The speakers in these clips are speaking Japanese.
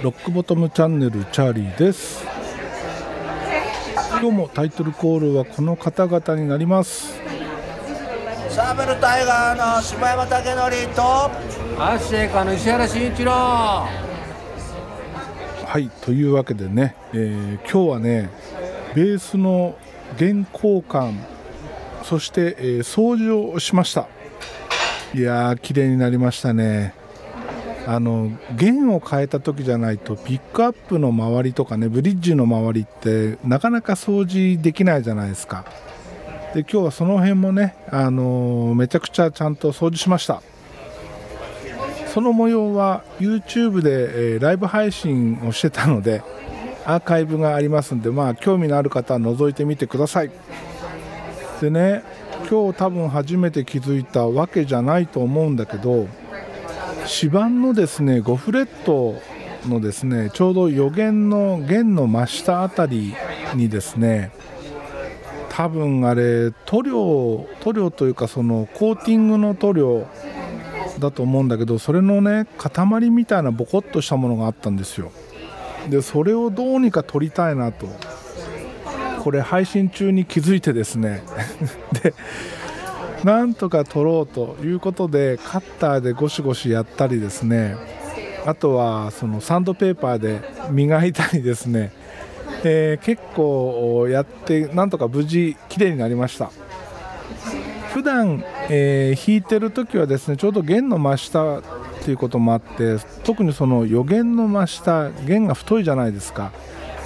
ロックボトムチャンネルチャーリーです。今日もタイトルコールはこの方々になります。シャーベルタイガーの柴山武則とアッシェイカの石原慎一郎。はいというわけでね、えー、今日はねベースの弦交換そして、えー、掃除をしました。いやー綺麗になりましたね。あの弦を変えた時じゃないとピックアップの周りとかねブリッジの周りってなかなか掃除できないじゃないですか。で今日はその辺もね、あのー、めちゃくちゃちゃんと掃除しました。その模様は YouTube で、えー、ライブ配信をしてたのでアーカイブがありますんでまあ興味のある方は覗いてみてください。でね今日多分初めて気づいたわけじゃないと思うんだけど指板のですね5フレットのですねちょうど予言の弦の真下あたりにですね多分あれ塗料塗料というかそのコーティングの塗料だと思うんだけどそれのね塊みたいなボコッとしたものがあったんですよ。でそれをどうにか取りたいなと。これ配信中に気づいてですね。でなんとか取ろうということでカッターでゴシゴシやったりですね。あとはそのサンドペーパーで磨いたりですね、えー、結構やってなんとか無事綺麗になりました。普段、えー、弾いてる時はですねちょうど弦の真下ということもあって特にその予言の真下弦が太いじゃないですか。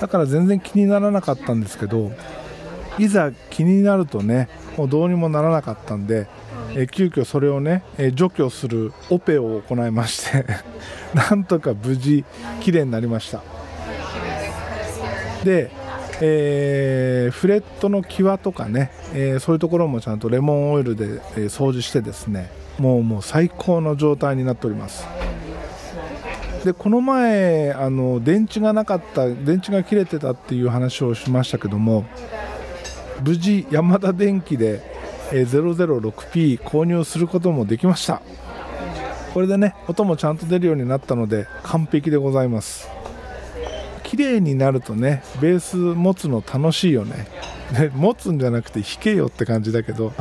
だから全然気にならなかったんですけどいざ気になるとねもうどうにもならなかったんで、え急遽それをね、え除去するオペを行いまして なんとか無事綺麗になりました。で、えー、フレットの際とかね、えー、そういうところもちゃんとレモンオイルで、え、掃除してですねもうもう最高の状態になっております。でこの前あの電池がなかった電池が切れてたっていう話をしましたけども無事ヤマダ電機で 006P 購入することもできました。これでね音もちゃんと出るようになったので完璧でございます。綺麗になるとねベース持つの楽しいよね。で持つんじゃなくて弾けよって感じだけど。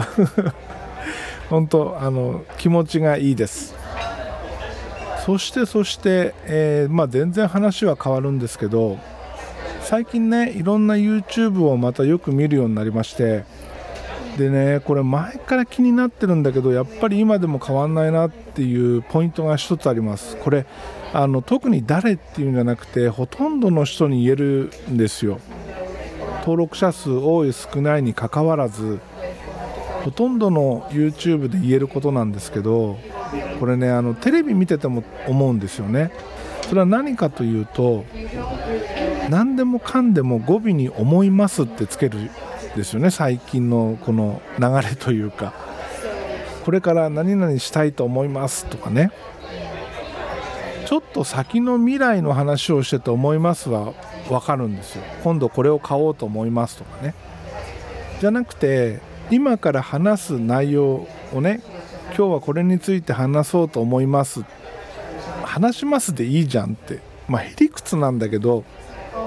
本当あの気持ちがいいです。そしてそして、えー、まあ、全然話は変わるんですけど最近ねいろんな YouTube をまたよく見るようになりましてでねこれ前から気になってるんだけどやっぱり今でも変わんないなっていうポイントが1つあります。これあの特に誰っていうんじゃなくてほとんどの人に言えるんですよ。登録者数多い少ないにかかわらずほとんどの YouTube で言えることなんですけどこれねあのテレビ見てても思うんですよね。それは何かというと何でもかんでも語尾に「思います」ってつけるですよね最近のこの流れというか。これから何々したいと思いますとかね。ちょっと先の未来の話をしてて思いますは分かるんですよ。今度これを買おうと思いますとかね。じゃなくて今から話す内容をね今日はこれについて話そうと思います。話しますでいいじゃんって。まあへりくつなんだけど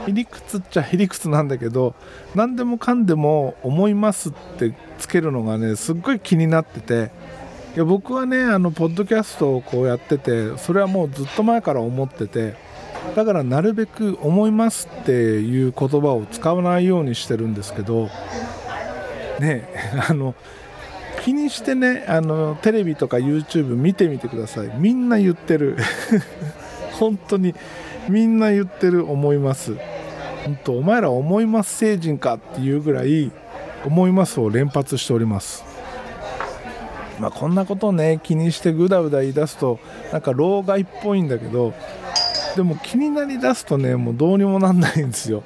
へりくつっちゃへりくつなんだけど何でもかんでも思いますってつけるのがねすっごい気になってて。いや僕はねあのポッドキャストをこうやっててそれはもうずっと前から思っててだからなるべく「思います」っていう言葉を使わないようにしてるんですけどねあの気にしてねあのテレビとか YouTube 見てみてください。みんな言ってる。本当にみんな言ってる思います。本当お前ら思います成人かっていうぐらい思いますを連発しております。まあ、こんなことをね気にしてぐだぐだ言い出すとなんか老害っぽいんだけどでも気になりだすとねもうどうにもなんないんですよ。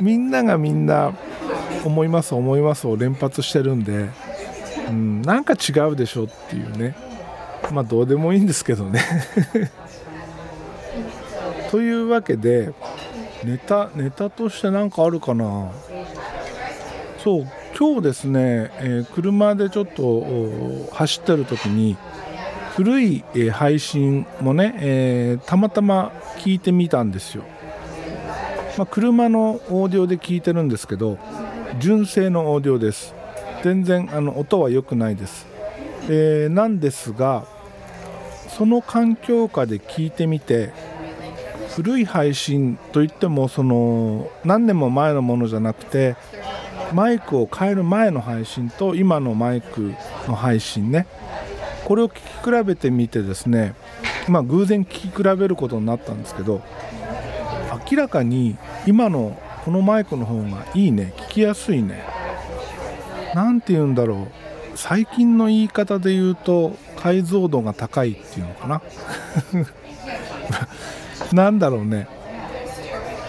みんながみんな思います思いますを連発してるんで、うん、なんか違うでしょっていうね。まあどうでもいいんですけどね。というわけでネタネタとして何かあるかな。そう今日ですね、えー車でちょっと走ってる時に古い、えー配信もね、えーたまたま聞いてみたんですよ、まあ、車のオーディオで聞いてるんですけど純正のオーディオです。全然あの音は良くないです、えーなんですがその環境下で聞いてみて古い配信といってもその何年も前のものじゃなくてマイクを変える前の配信と今のマイクの配信ね。これを聞き比べてみてですねまあ偶然聞き比べることになったんですけど明らかに今のこのマイクの方がいいね。聞きやすいね。なんて言うんだろう。最近の言い方で言うと解像度が高いっていうのかな。なんだろうね。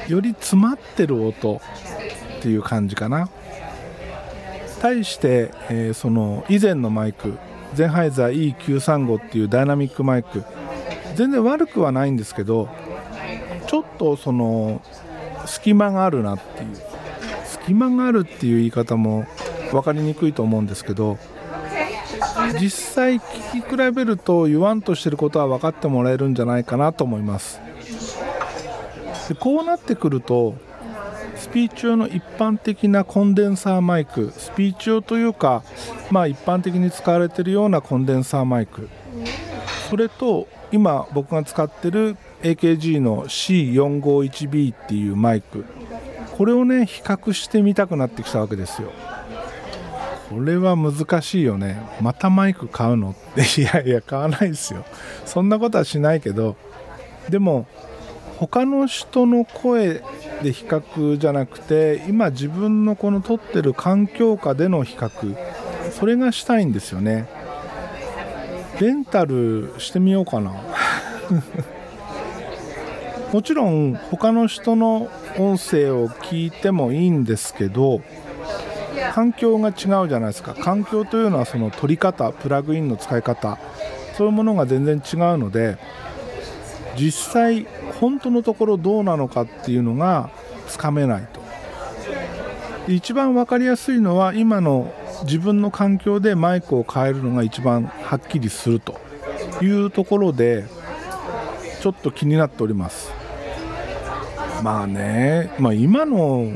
より詰まってる音っていう感じかな。対して、えーその以前のマイクゼンハイザー E935 っていうダイナミックマイク。全然悪くはないんですけどちょっとその隙間があるなっていう。隙間があるっていう言い方も分かりにくいと思うんですけど実際聞き比べると言わんとしてることは分かってもらえるんじゃないかなと思います。でこうなってくるとスピーチ用の一般的なコンデンサーマイクスピーチ用というかまあ一般的に使われてるようなコンデンサーマイク。それと今僕が使ってる AKG の C451B っていうマイク。これをね比較してみたくなってきたわけですよ。これは難しいよね。またマイク買うの？っ ていやいや買わないですよ。そんなことはしないけど。でも他の人の声で比較じゃなくて今自分のこの撮ってる環境下での比較。それがしたいんですよね。レンタルしてみようかな。もちろん他の人の音声を聞いてもいいんですけど環境が違うじゃないですか。環境というのはその取り方プラグインの使い方そういうものが全然違うので実際本当のところどうなのかっていうのがつかめないと。一番分かりやすいのは今の自分の環境でマイクを変えるのが一番はっきりするというところでちょっと気になっております。まあね、まあ、今の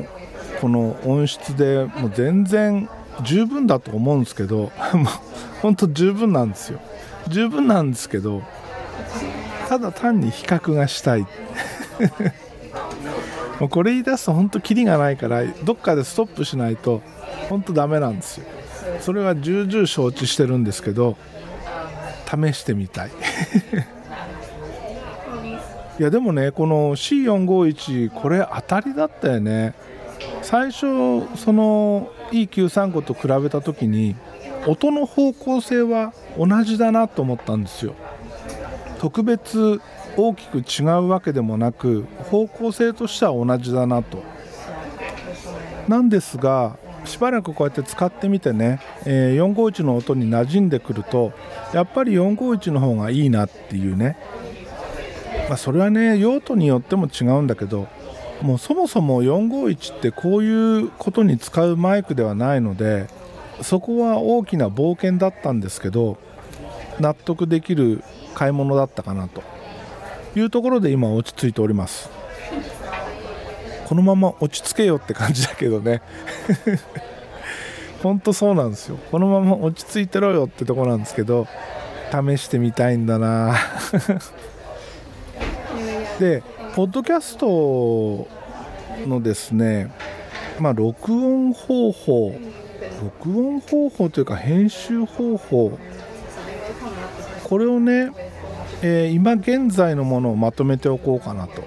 この音質でもう全然十分だと思うんですけど もう本当十分なんですよ。十分なんですけどただ単に比較がしたい。もうこれ言い出すと本当キリがないからどっかでストップしないと本当ダメなんですよ。それは重々承知してるんですけど試してみたい。いやでもねこの C451 これ当たりだったよね。最初その E935 と比べた時に音の方向性は同じだなと思ったんですよ。特別大きく違うわけでもなく方向性としては同じだなと。なんですがしばらくこうやって使ってみてね、え451の音に馴染んでくるとやっぱり451の方がいいなっていうね、まあ、それはね用途によっても違うんだけどもうそもそも451ってこういうことに使うマイクではないのでそこは大きな冒険だったんですけど納得できる買い物だったかなと。いうところで今落ち着いております。このまま落ち着けよって感じだけどね。ほんとそうなんですよ。このまま落ち着いてろよってとこなんですけど試してみたいんだな。でポッドキャストのですねまあ録音方法録音方法というか編集方法これをね、えー今現在のものをまとめておこうかなと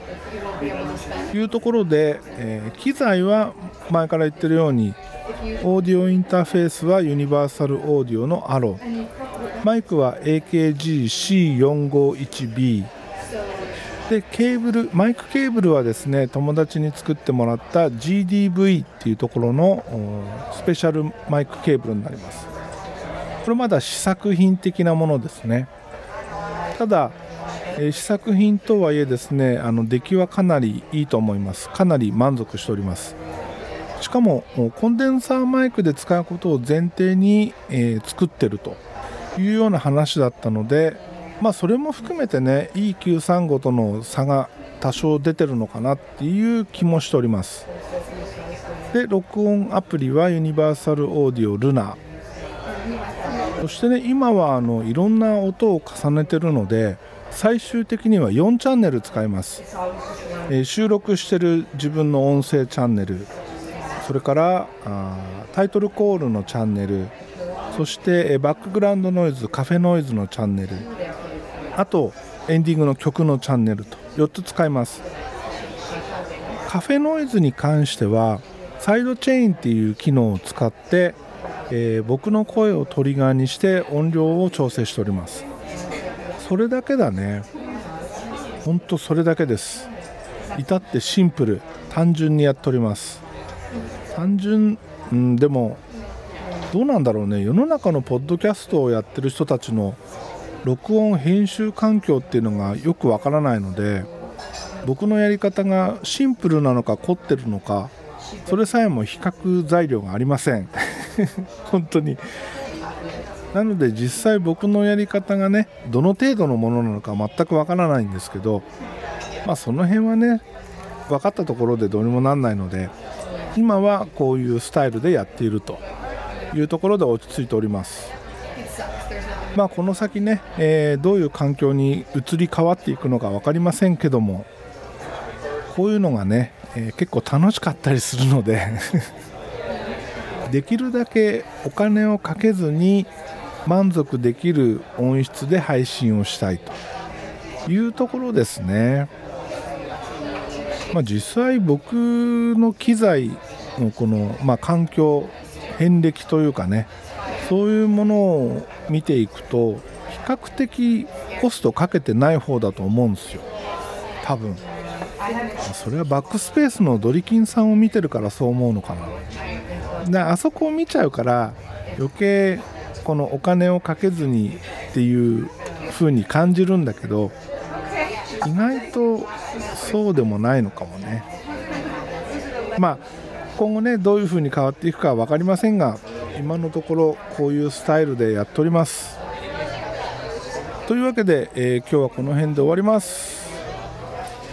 いうところで、えー機材は前から言ってるようにオーディオインターフェースはユニバーサルオーディオのアロー。マイクは AKG-C451B でケーブルマイクケーブルはですね友達に作ってもらった GDV っていうところのスペシャルマイクケーブルになります。これまだ試作品的なものですね。ただ、え試作品とはいえですねあの出来はかなりいいと思います。かなり満足しております。しかもコンデンサーマイクで使うことを前提に、えー、作ってるというような話だったので、まあ、それも含めてね E935 との差が多少出てるのかなっていう気もしております。で録音アプリはユニバーサルオーディオルナ。そしてね今はあのいろんな音を重ねてるので最終的には4チャンネル使います、えー、収録してる自分の音声チャンネル。それからあタイトルコールのチャンネル。そして、えー、バックグラウンドノイズカフェノイズのチャンネル。あとエンディングの曲のチャンネルと。4つ使います。カフェノイズに関してはサイドチェーンっていう機能を使って、えー、僕の声をトリガーにして音量を調整しております。それだけだね。ほんとそれだけです。至ってシンプル。単純にやっております。単純、うん、でもどうなんだろうね。世の中のポッドキャストをやってる人たちの録音編集環境っていうのがよくわからないので僕のやり方がシンプルなのか凝ってるのかそれさえも比較材料がありません。本当に。なので実際僕のやり方がねどの程度のものなのか全くわからないんですけどまあその辺はね分かったところでどうにもなんないので今はこういうスタイルでやっているというところで落ち着いております。まあこの先ね、えー、どういう環境に移り変わっていくのか分かりませんけどもこういうのがね、えー、結構楽しかったりするので できるだけお金をかけずに満足できる音質で配信をしたいというところですね。まあ、実際僕の機材のこの、まあ、環境遍歴というかねそういうものを見ていくと比較的コストかけてない方だと思うんですよ。多分。それはバックスペースのドリキンさんを見てるからそう思うのかな。であそこを見ちゃうから余計このお金をかけずにっていう風に感じるんだけど意外とそうでもないのかもね。まあ今後ねどういう風に変わっていくかは分かりませんが今のところこういうスタイルでやっております。というわけで、えー、今日はこの辺で終わります。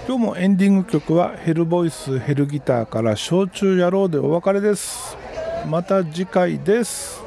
今日もエンディング曲はヘルボイスヘルギターから焼酎野郎でお別れです。また次回です。